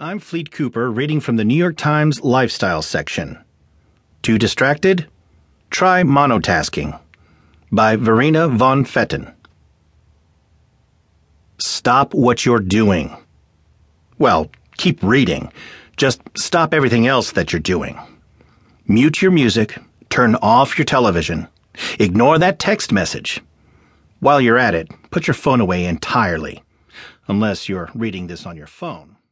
I'm Fleet Cooper reading from the New York Times Lifestyle section. Too distracted? Try monotasking by Verena von Pfetten. Stop what you're doing. Well, keep reading. Just stop everything else that you're doing. Mute your music, turn off your television, ignore that text message. While you're at it, put your phone away entirely, unless you're reading this on your phone.